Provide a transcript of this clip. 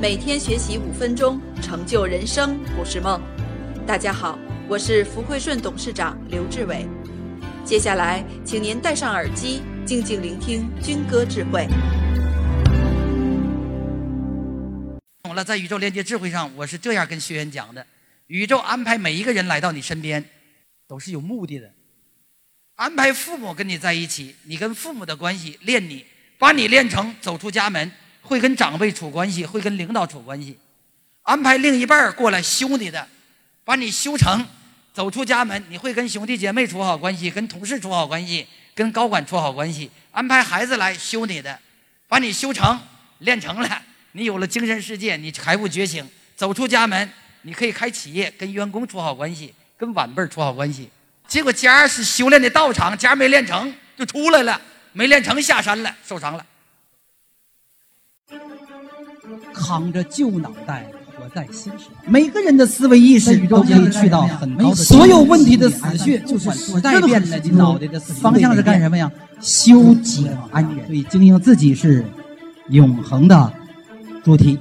每天学习五分钟，成就人生不是梦。大家好，我是福汇顺董事长刘志伟。接下来，请您戴上耳机，静静聆听军歌智慧。懂了，在宇宙连接智慧上，我是这样跟学员讲的：宇宙安排每一个人来到你身边，都是有目的的。安排父母跟你在一起，你跟父母的关系练你，把你练成走出家门，会跟长辈处关系，会跟领导处关系。安排另一半过来修你的，把你修成走出家门，你会跟兄弟姐妹处好关系，跟同事处好关系，跟高管处好关系。安排孩子来修你的，把你修成练成了，你有了精神世界，你还不觉醒？走出家门，你可以开企业，跟员工处好关系，跟晚辈处好关系。结果家是修炼的道场，家没练成就出来了，没练成下山了，受伤了。扛着旧脑袋活在新时代，每个人的思维意识都可以去到很高的。所有问题的死穴就是时代变了，脑袋的方向是干什么呀？修己安人。所以经营自己是永恒的主题。